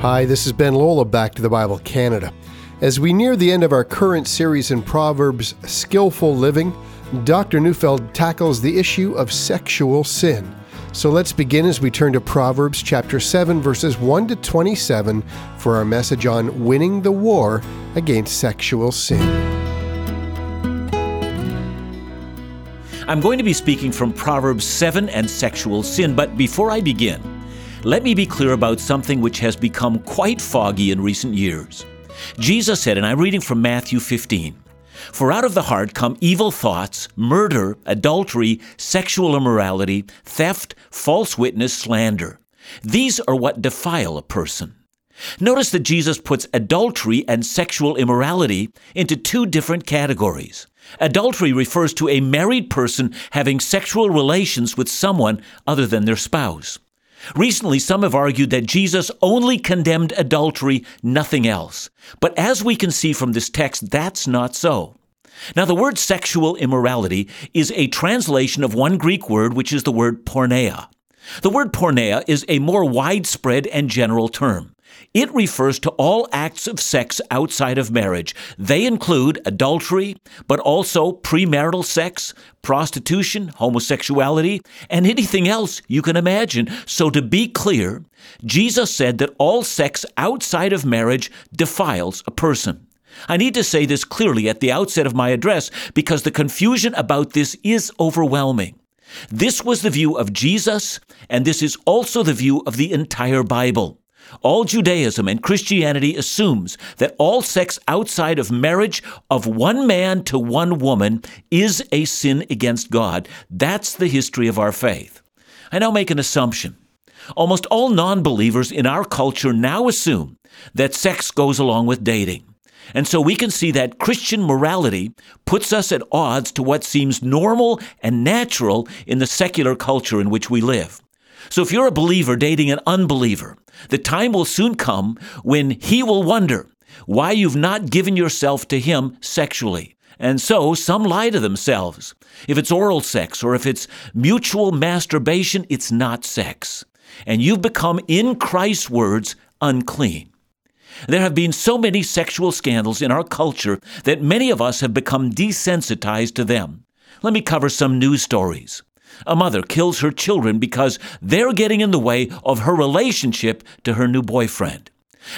Hi, this is Ben Lola, Back to the Bible Canada. As we near the end of our current series in Proverbs, Skillful Living, Dr. Neufeld tackles the issue of sexual sin. So let's begin as we turn to Proverbs chapter 7, verses 1 to 27 for our message on winning the war against sexual sin. I'm going to be speaking from Proverbs 7 and sexual sin, but before I begin, let me be clear about something which has become quite foggy in recent years. Jesus said, and I'm reading from Matthew 15 For out of the heart come evil thoughts, murder, adultery, sexual immorality, theft, false witness, slander. These are what defile a person. Notice that Jesus puts adultery and sexual immorality into two different categories. Adultery refers to a married person having sexual relations with someone other than their spouse. Recently, some have argued that Jesus only condemned adultery, nothing else. But as we can see from this text, that's not so. Now, the word sexual immorality is a translation of one Greek word, which is the word porneia. The word porneia is a more widespread and general term. It refers to all acts of sex outside of marriage. They include adultery, but also premarital sex, prostitution, homosexuality, and anything else you can imagine. So, to be clear, Jesus said that all sex outside of marriage defiles a person. I need to say this clearly at the outset of my address because the confusion about this is overwhelming. This was the view of Jesus, and this is also the view of the entire Bible. All Judaism and Christianity assumes that all sex outside of marriage of one man to one woman is a sin against God. That's the history of our faith. I now make an assumption. Almost all non believers in our culture now assume that sex goes along with dating. And so we can see that Christian morality puts us at odds to what seems normal and natural in the secular culture in which we live. So if you're a believer dating an unbeliever, the time will soon come when he will wonder why you've not given yourself to him sexually. And so some lie to themselves. If it's oral sex or if it's mutual masturbation, it's not sex. And you've become, in Christ's words, unclean. There have been so many sexual scandals in our culture that many of us have become desensitized to them. Let me cover some news stories. A mother kills her children because they're getting in the way of her relationship to her new boyfriend.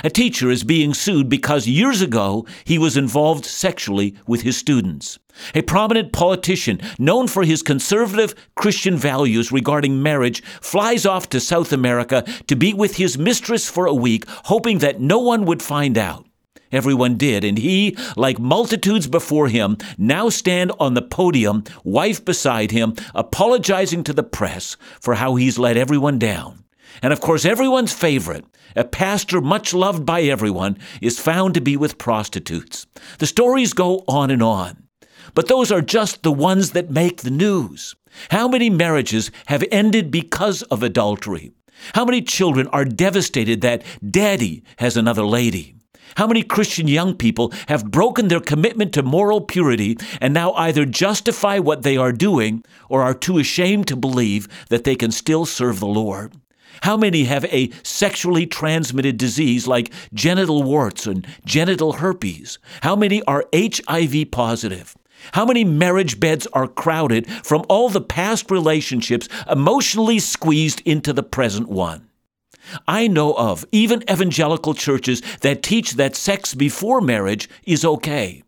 A teacher is being sued because years ago he was involved sexually with his students. A prominent politician known for his conservative Christian values regarding marriage flies off to South America to be with his mistress for a week, hoping that no one would find out. Everyone did, and he, like multitudes before him, now stand on the podium, wife beside him, apologizing to the press for how he's let everyone down. And of course, everyone's favorite, a pastor much loved by everyone, is found to be with prostitutes. The stories go on and on. But those are just the ones that make the news. How many marriages have ended because of adultery? How many children are devastated that daddy has another lady? How many Christian young people have broken their commitment to moral purity and now either justify what they are doing or are too ashamed to believe that they can still serve the Lord? How many have a sexually transmitted disease like genital warts and genital herpes? How many are HIV positive? How many marriage beds are crowded from all the past relationships emotionally squeezed into the present one? I know of even evangelical churches that teach that sex before marriage is okay.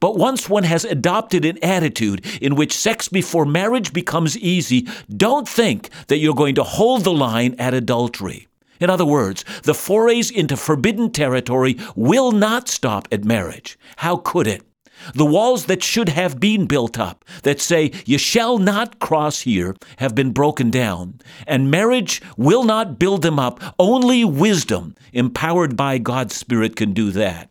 But once one has adopted an attitude in which sex before marriage becomes easy, don't think that you're going to hold the line at adultery. In other words, the forays into forbidden territory will not stop at marriage. How could it? The walls that should have been built up, that say, You shall not cross here, have been broken down, and marriage will not build them up. Only wisdom, empowered by God's Spirit, can do that.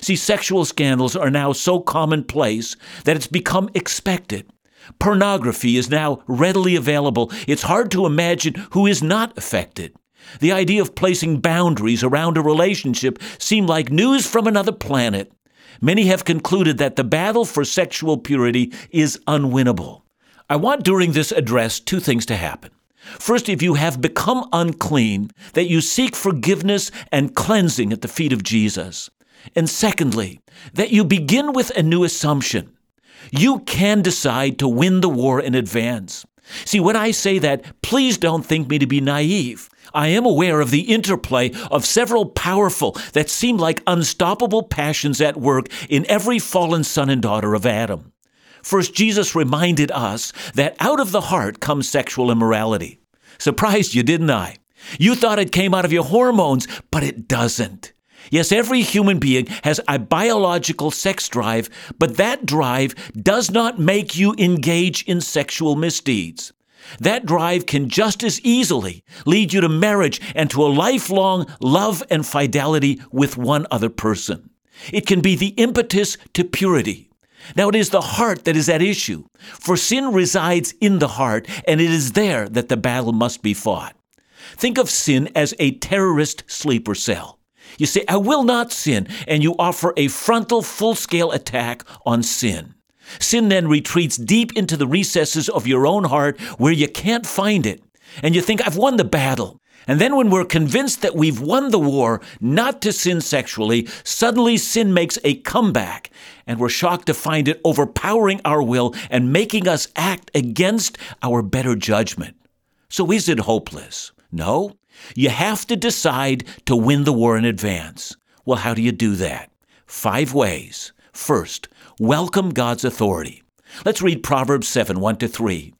See, sexual scandals are now so commonplace that it's become expected. Pornography is now readily available. It's hard to imagine who is not affected. The idea of placing boundaries around a relationship seemed like news from another planet. Many have concluded that the battle for sexual purity is unwinnable. I want during this address two things to happen. First, if you have become unclean, that you seek forgiveness and cleansing at the feet of Jesus. And secondly, that you begin with a new assumption. You can decide to win the war in advance. See, when I say that, please don't think me to be naive. I am aware of the interplay of several powerful, that seem like unstoppable passions at work in every fallen son and daughter of Adam. First, Jesus reminded us that out of the heart comes sexual immorality. Surprised you, didn't I? You thought it came out of your hormones, but it doesn't. Yes, every human being has a biological sex drive, but that drive does not make you engage in sexual misdeeds. That drive can just as easily lead you to marriage and to a lifelong love and fidelity with one other person. It can be the impetus to purity. Now, it is the heart that is at issue, for sin resides in the heart, and it is there that the battle must be fought. Think of sin as a terrorist sleeper cell. You say, I will not sin, and you offer a frontal, full scale attack on sin. Sin then retreats deep into the recesses of your own heart where you can't find it. And you think, I've won the battle. And then, when we're convinced that we've won the war not to sin sexually, suddenly sin makes a comeback, and we're shocked to find it overpowering our will and making us act against our better judgment. So, is it hopeless? No. You have to decide to win the war in advance. Well, how do you do that? Five ways. First, welcome God's authority. Let's read Proverbs 7 1 to 3.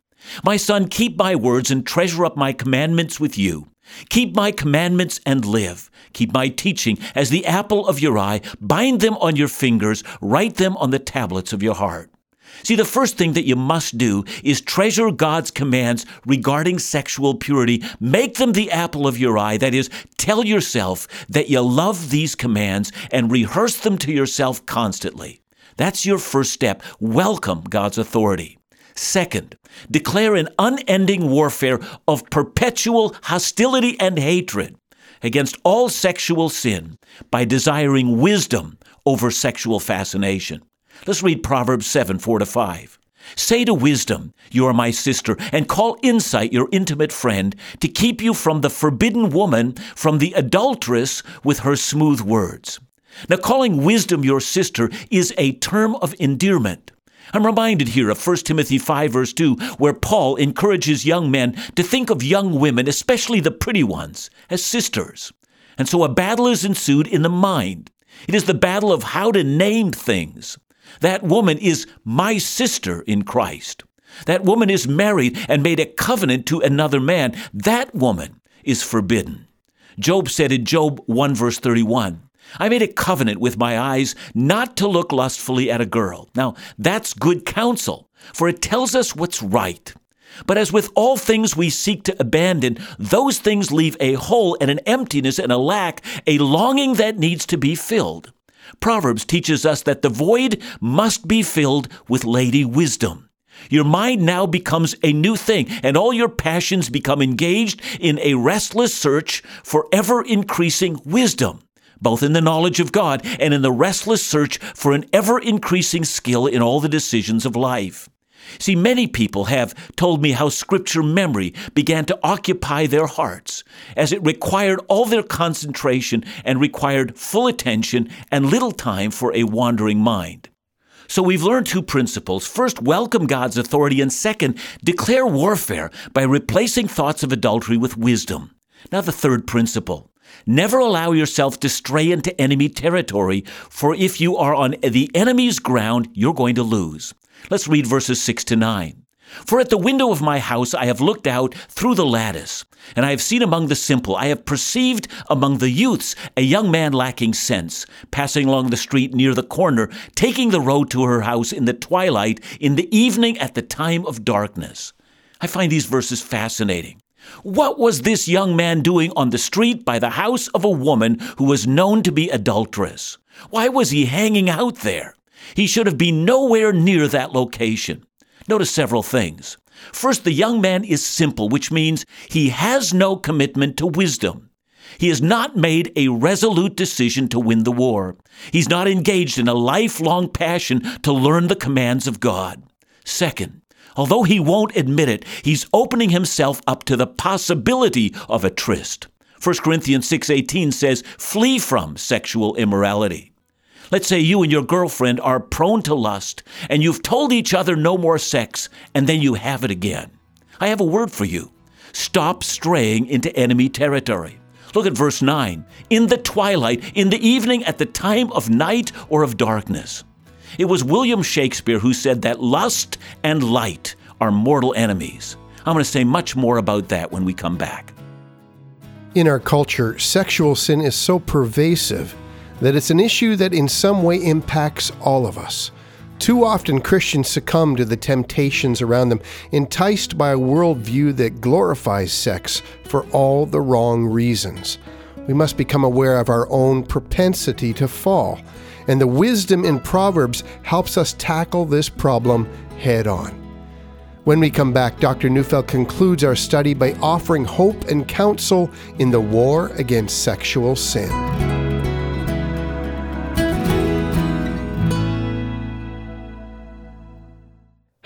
My son, keep my words and treasure up my commandments with you. Keep my commandments and live. Keep my teaching as the apple of your eye. Bind them on your fingers. Write them on the tablets of your heart. See, the first thing that you must do is treasure God's commands regarding sexual purity. Make them the apple of your eye. That is, tell yourself that you love these commands and rehearse them to yourself constantly. That's your first step. Welcome God's authority. Second, declare an unending warfare of perpetual hostility and hatred against all sexual sin by desiring wisdom over sexual fascination. Let's read Proverbs 7 4 to 5. Say to wisdom, You are my sister, and call insight your intimate friend, to keep you from the forbidden woman, from the adulteress with her smooth words. Now, calling wisdom your sister is a term of endearment. I'm reminded here of 1 Timothy 5, verse 2, where Paul encourages young men to think of young women, especially the pretty ones, as sisters. And so a battle is ensued in the mind. It is the battle of how to name things. That woman is my sister in Christ. That woman is married and made a covenant to another man. That woman is forbidden. Job said in Job 1 verse 31, I made a covenant with my eyes not to look lustfully at a girl. Now, that's good counsel, for it tells us what's right. But as with all things we seek to abandon, those things leave a hole and an emptiness and a lack, a longing that needs to be filled. Proverbs teaches us that the void must be filled with lady wisdom. Your mind now becomes a new thing, and all your passions become engaged in a restless search for ever increasing wisdom, both in the knowledge of God and in the restless search for an ever increasing skill in all the decisions of life. See, many people have told me how scripture memory began to occupy their hearts, as it required all their concentration and required full attention and little time for a wandering mind. So we've learned two principles. First, welcome God's authority, and second, declare warfare by replacing thoughts of adultery with wisdom. Now, the third principle. Never allow yourself to stray into enemy territory, for if you are on the enemy's ground, you're going to lose. Let's read verses 6 to 9. For at the window of my house I have looked out through the lattice, and I have seen among the simple, I have perceived among the youths a young man lacking sense, passing along the street near the corner, taking the road to her house in the twilight, in the evening at the time of darkness. I find these verses fascinating. What was this young man doing on the street by the house of a woman who was known to be adulterous? Why was he hanging out there? He should have been nowhere near that location. Notice several things. First, the young man is simple, which means he has no commitment to wisdom. He has not made a resolute decision to win the war. He's not engaged in a lifelong passion to learn the commands of God. Second, Although he won't admit it, he's opening himself up to the possibility of a tryst. 1 Corinthians 6:18 says, "Flee from sexual immorality." Let's say you and your girlfriend are prone to lust and you've told each other no more sex and then you have it again. I have a word for you. Stop straying into enemy territory. Look at verse 9. In the twilight, in the evening, at the time of night or of darkness. It was William Shakespeare who said that lust and light are mortal enemies. I'm going to say much more about that when we come back. In our culture, sexual sin is so pervasive that it's an issue that in some way impacts all of us. Too often, Christians succumb to the temptations around them, enticed by a worldview that glorifies sex for all the wrong reasons. We must become aware of our own propensity to fall, and the wisdom in Proverbs helps us tackle this problem head on. When we come back, Dr. Neufeld concludes our study by offering hope and counsel in the war against sexual sin.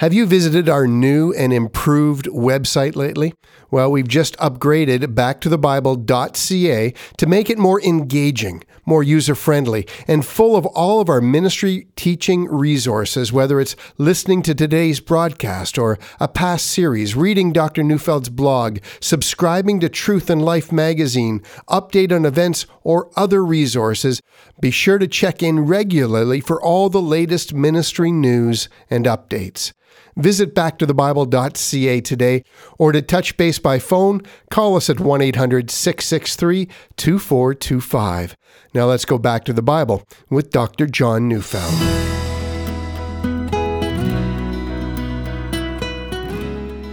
Have you visited our new and improved website lately? Well, we've just upgraded backtothebible.ca to make it more engaging, more user friendly, and full of all of our ministry teaching resources, whether it's listening to today's broadcast or a past series, reading Dr. Neufeld's blog, subscribing to Truth and Life magazine, update on events, or other resources. Be sure to check in regularly for all the latest ministry news and updates. Visit backtothebible.ca today or to touch base by phone, call us at 1 800 663 2425. Now let's go back to the Bible with Dr. John Neufeld.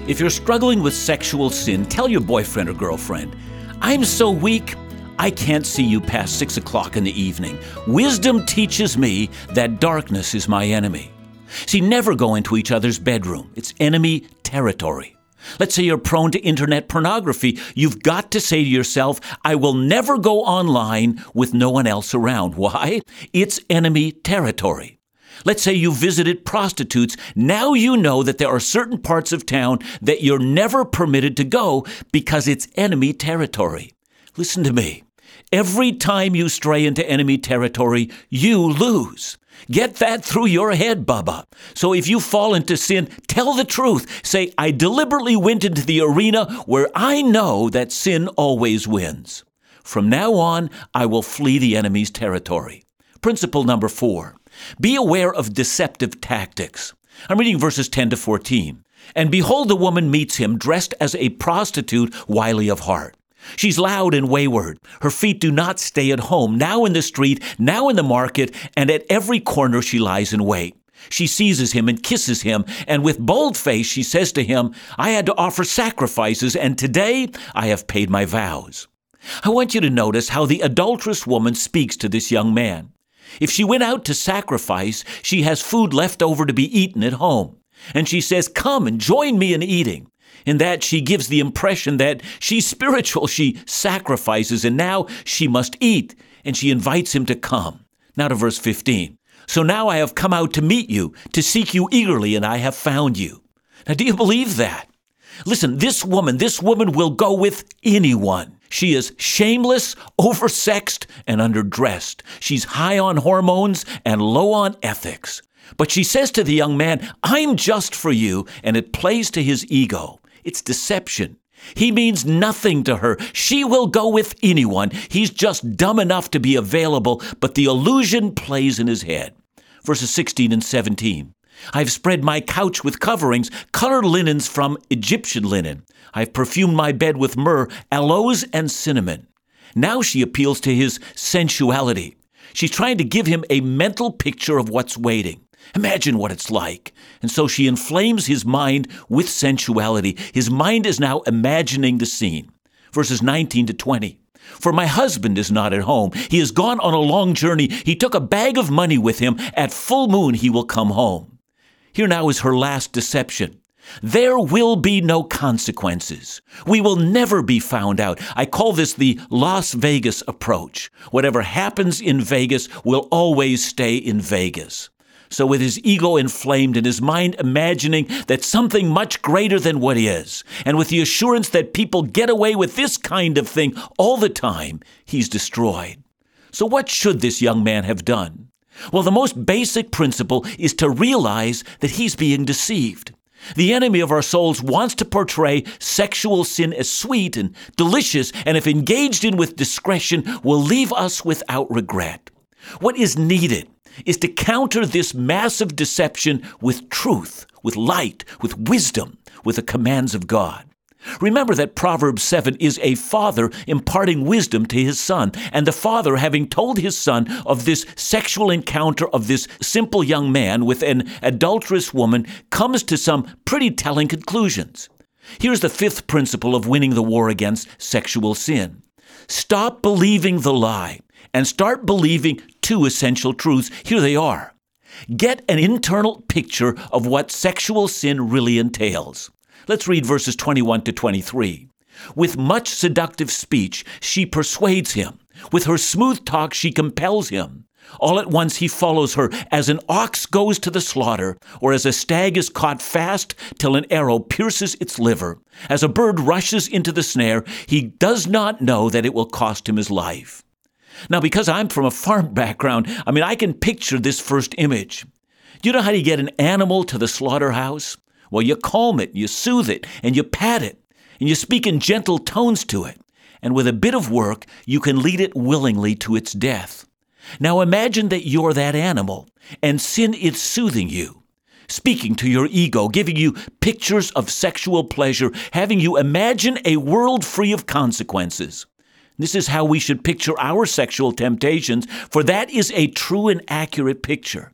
If you're struggling with sexual sin, tell your boyfriend or girlfriend, I'm so weak, I can't see you past six o'clock in the evening. Wisdom teaches me that darkness is my enemy. See, never go into each other's bedroom. It's enemy territory. Let's say you're prone to internet pornography. You've got to say to yourself, I will never go online with no one else around. Why? It's enemy territory. Let's say you visited prostitutes. Now you know that there are certain parts of town that you're never permitted to go because it's enemy territory. Listen to me. Every time you stray into enemy territory, you lose. Get that through your head, Bubba. So if you fall into sin, tell the truth. Say, I deliberately went into the arena where I know that sin always wins. From now on, I will flee the enemy's territory. Principle number four be aware of deceptive tactics. I'm reading verses 10 to 14. And behold, the woman meets him dressed as a prostitute, wily of heart. She's loud and wayward. Her feet do not stay at home, now in the street, now in the market, and at every corner she lies in wait. She seizes him and kisses him, and with bold face she says to him, I had to offer sacrifices, and today I have paid my vows. I want you to notice how the adulterous woman speaks to this young man. If she went out to sacrifice, she has food left over to be eaten at home. And she says, Come and join me in eating. In that, she gives the impression that she's spiritual. She sacrifices, and now she must eat, and she invites him to come. Now to verse 15. So now I have come out to meet you, to seek you eagerly, and I have found you. Now, do you believe that? Listen, this woman, this woman will go with anyone. She is shameless, oversexed, and underdressed. She's high on hormones and low on ethics. But she says to the young man, I'm just for you, and it plays to his ego. It's deception. He means nothing to her. She will go with anyone. He's just dumb enough to be available, but the illusion plays in his head. Verses 16 and 17. I've spread my couch with coverings, colored linens from Egyptian linen. I've perfumed my bed with myrrh, aloes, and cinnamon. Now she appeals to his sensuality. She's trying to give him a mental picture of what's waiting. Imagine what it's like. And so she inflames his mind with sensuality. His mind is now imagining the scene. Verses 19 to 20. For my husband is not at home. He has gone on a long journey. He took a bag of money with him. At full moon, he will come home. Here now is her last deception. There will be no consequences. We will never be found out. I call this the Las Vegas approach. Whatever happens in Vegas will always stay in Vegas. So, with his ego inflamed and his mind imagining that something much greater than what is, and with the assurance that people get away with this kind of thing all the time, he's destroyed. So, what should this young man have done? Well, the most basic principle is to realize that he's being deceived. The enemy of our souls wants to portray sexual sin as sweet and delicious, and if engaged in with discretion, will leave us without regret. What is needed is to counter this massive deception with truth, with light, with wisdom, with the commands of God. Remember that Proverbs 7 is a father imparting wisdom to his son, and the father, having told his son of this sexual encounter of this simple young man with an adulterous woman, comes to some pretty telling conclusions. Here's the fifth principle of winning the war against sexual sin stop believing the lie and start believing two essential truths. Here they are. Get an internal picture of what sexual sin really entails. Let's read verses 21 to 23. With much seductive speech, she persuades him. With her smooth talk, she compels him. All at once he follows her, as an ox goes to the slaughter, or as a stag is caught fast till an arrow pierces its liver. As a bird rushes into the snare, he does not know that it will cost him his life. Now, because I'm from a farm background, I mean, I can picture this first image. Do you know how to get an animal to the slaughterhouse? Well, you calm it, you soothe it, and you pat it, and you speak in gentle tones to it. And with a bit of work, you can lead it willingly to its death. Now imagine that you're that animal, and sin is soothing you, speaking to your ego, giving you pictures of sexual pleasure, having you imagine a world free of consequences. This is how we should picture our sexual temptations, for that is a true and accurate picture.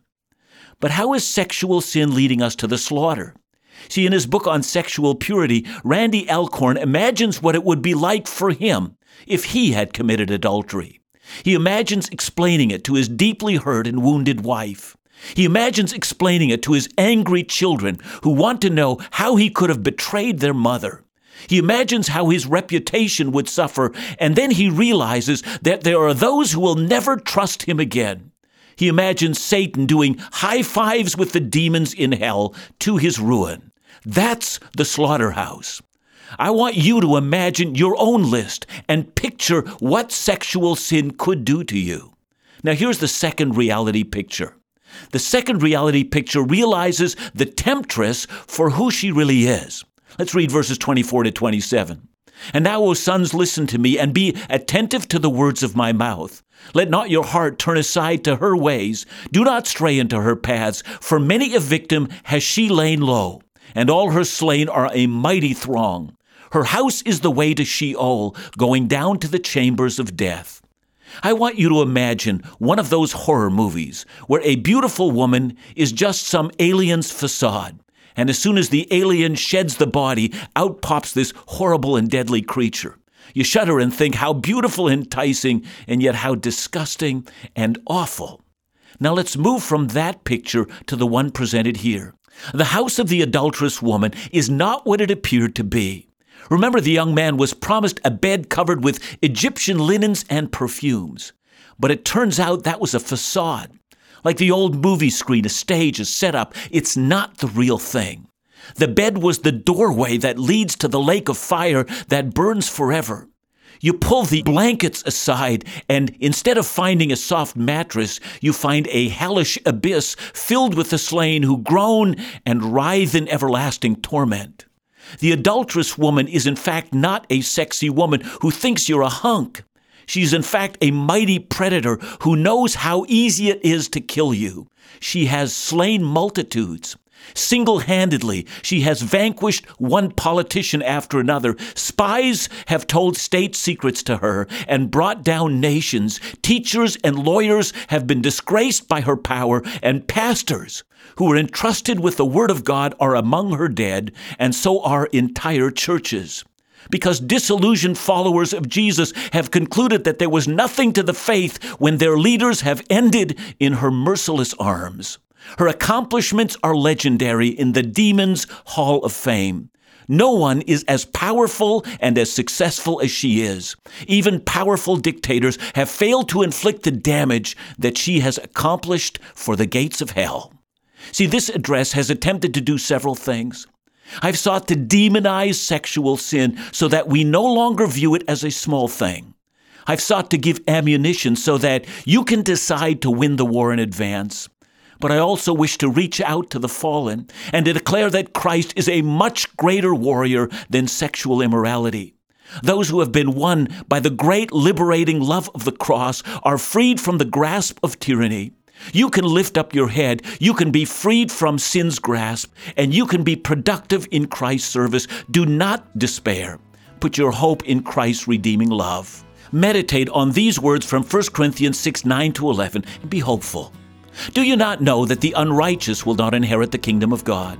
But how is sexual sin leading us to the slaughter? See, in his book on sexual purity, Randy Alcorn imagines what it would be like for him if he had committed adultery. He imagines explaining it to his deeply hurt and wounded wife. He imagines explaining it to his angry children who want to know how he could have betrayed their mother. He imagines how his reputation would suffer, and then he realizes that there are those who will never trust him again. He imagines Satan doing high fives with the demons in hell to his ruin. That's the slaughterhouse. I want you to imagine your own list and picture what sexual sin could do to you. Now, here's the second reality picture. The second reality picture realizes the temptress for who she really is. Let's read verses 24 to 27. And now, O sons, listen to me and be attentive to the words of my mouth. Let not your heart turn aside to her ways. Do not stray into her paths, for many a victim has she lain low, and all her slain are a mighty throng. Her house is the way to Sheol, going down to the chambers of death. I want you to imagine one of those horror movies where a beautiful woman is just some alien's facade. And as soon as the alien sheds the body, out pops this horrible and deadly creature. You shudder and think how beautiful enticing, and yet how disgusting and awful. Now let's move from that picture to the one presented here. The house of the adulterous woman is not what it appeared to be. Remember, the young man was promised a bed covered with Egyptian linens and perfumes. But it turns out that was a facade. Like the old movie screen, a stage, a setup, it's not the real thing. The bed was the doorway that leads to the lake of fire that burns forever. You pull the blankets aside, and instead of finding a soft mattress, you find a hellish abyss filled with the slain who groan and writhe in everlasting torment. The adulterous woman is in fact not a sexy woman who thinks you're a hunk. She's in fact a mighty predator who knows how easy it is to kill you. She has slain multitudes. Single handedly, she has vanquished one politician after another. Spies have told state secrets to her and brought down nations. Teachers and lawyers have been disgraced by her power, and pastors who were entrusted with the Word of God are among her dead, and so are entire churches because disillusioned followers of Jesus have concluded that there was nothing to the faith when their leaders have ended in her merciless arms. Her accomplishments are legendary in the demon's hall of fame. No one is as powerful and as successful as she is. Even powerful dictators have failed to inflict the damage that she has accomplished for the gates of hell. See, this address has attempted to do several things. I've sought to demonize sexual sin so that we no longer view it as a small thing. I've sought to give ammunition so that you can decide to win the war in advance. But I also wish to reach out to the fallen and to declare that Christ is a much greater warrior than sexual immorality. Those who have been won by the great liberating love of the cross are freed from the grasp of tyranny. You can lift up your head, you can be freed from sin's grasp, and you can be productive in Christ's service. Do not despair. Put your hope in Christ's redeeming love. Meditate on these words from 1 Corinthians 6 9 to 11 and be hopeful. Do you not know that the unrighteous will not inherit the kingdom of God?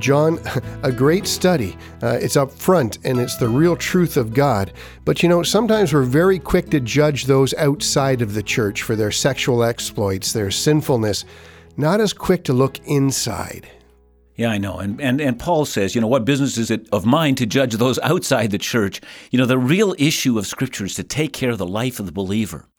John, a great study. Uh, it's up front and it's the real truth of God. But you know, sometimes we're very quick to judge those outside of the church for their sexual exploits, their sinfulness, not as quick to look inside. Yeah, I know. And, and and Paul says, you know, what business is it of mine to judge those outside the church? You know, the real issue of Scripture is to take care of the life of the believer.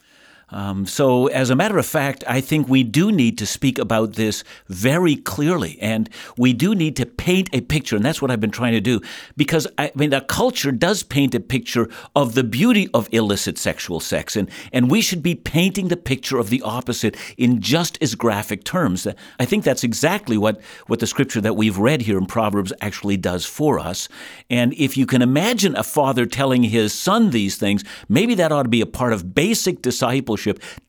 Um, so, as a matter of fact, I think we do need to speak about this very clearly, and we do need to paint a picture, and that's what I've been trying to do. Because I mean, the culture does paint a picture of the beauty of illicit sexual sex, and and we should be painting the picture of the opposite in just as graphic terms. I think that's exactly what what the scripture that we've read here in Proverbs actually does for us. And if you can imagine a father telling his son these things, maybe that ought to be a part of basic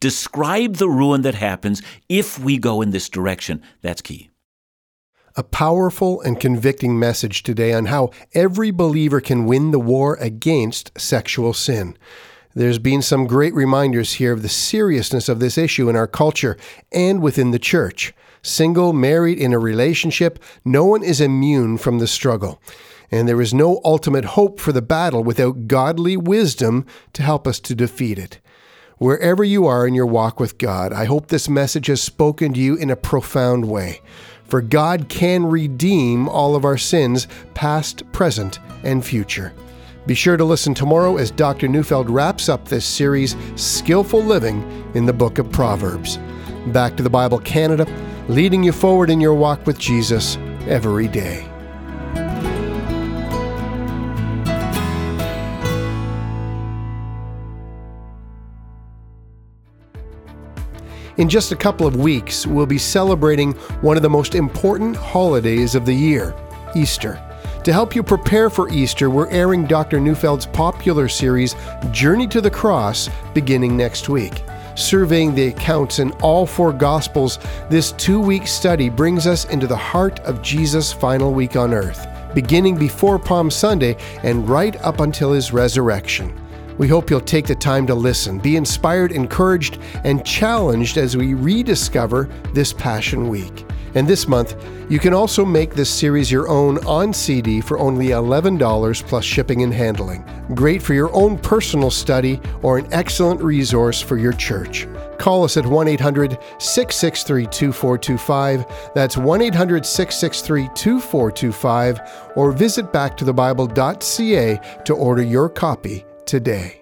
describe the ruin that happens if we go in this direction. That's key. A powerful and convicting message today on how every believer can win the war against sexual sin. There's been some great reminders here of the seriousness of this issue in our culture and within the church. Single, married, in a relationship, no one is immune from the struggle. And there is no ultimate hope for the battle without godly wisdom to help us to defeat it. Wherever you are in your walk with God, I hope this message has spoken to you in a profound way. For God can redeem all of our sins, past, present, and future. Be sure to listen tomorrow as Dr. Neufeld wraps up this series, Skillful Living, in the book of Proverbs. Back to the Bible Canada, leading you forward in your walk with Jesus every day. In just a couple of weeks, we'll be celebrating one of the most important holidays of the year, Easter. To help you prepare for Easter, we're airing Dr. Neufeld's popular series, Journey to the Cross, beginning next week. Surveying the accounts in all four Gospels, this two week study brings us into the heart of Jesus' final week on earth, beginning before Palm Sunday and right up until his resurrection. We hope you'll take the time to listen, be inspired, encouraged, and challenged as we rediscover this Passion Week. And this month, you can also make this series your own on CD for only $11 plus shipping and handling. Great for your own personal study or an excellent resource for your church. Call us at 1 800 663 2425. That's 1 800 663 2425. Or visit backtothebible.ca to order your copy today.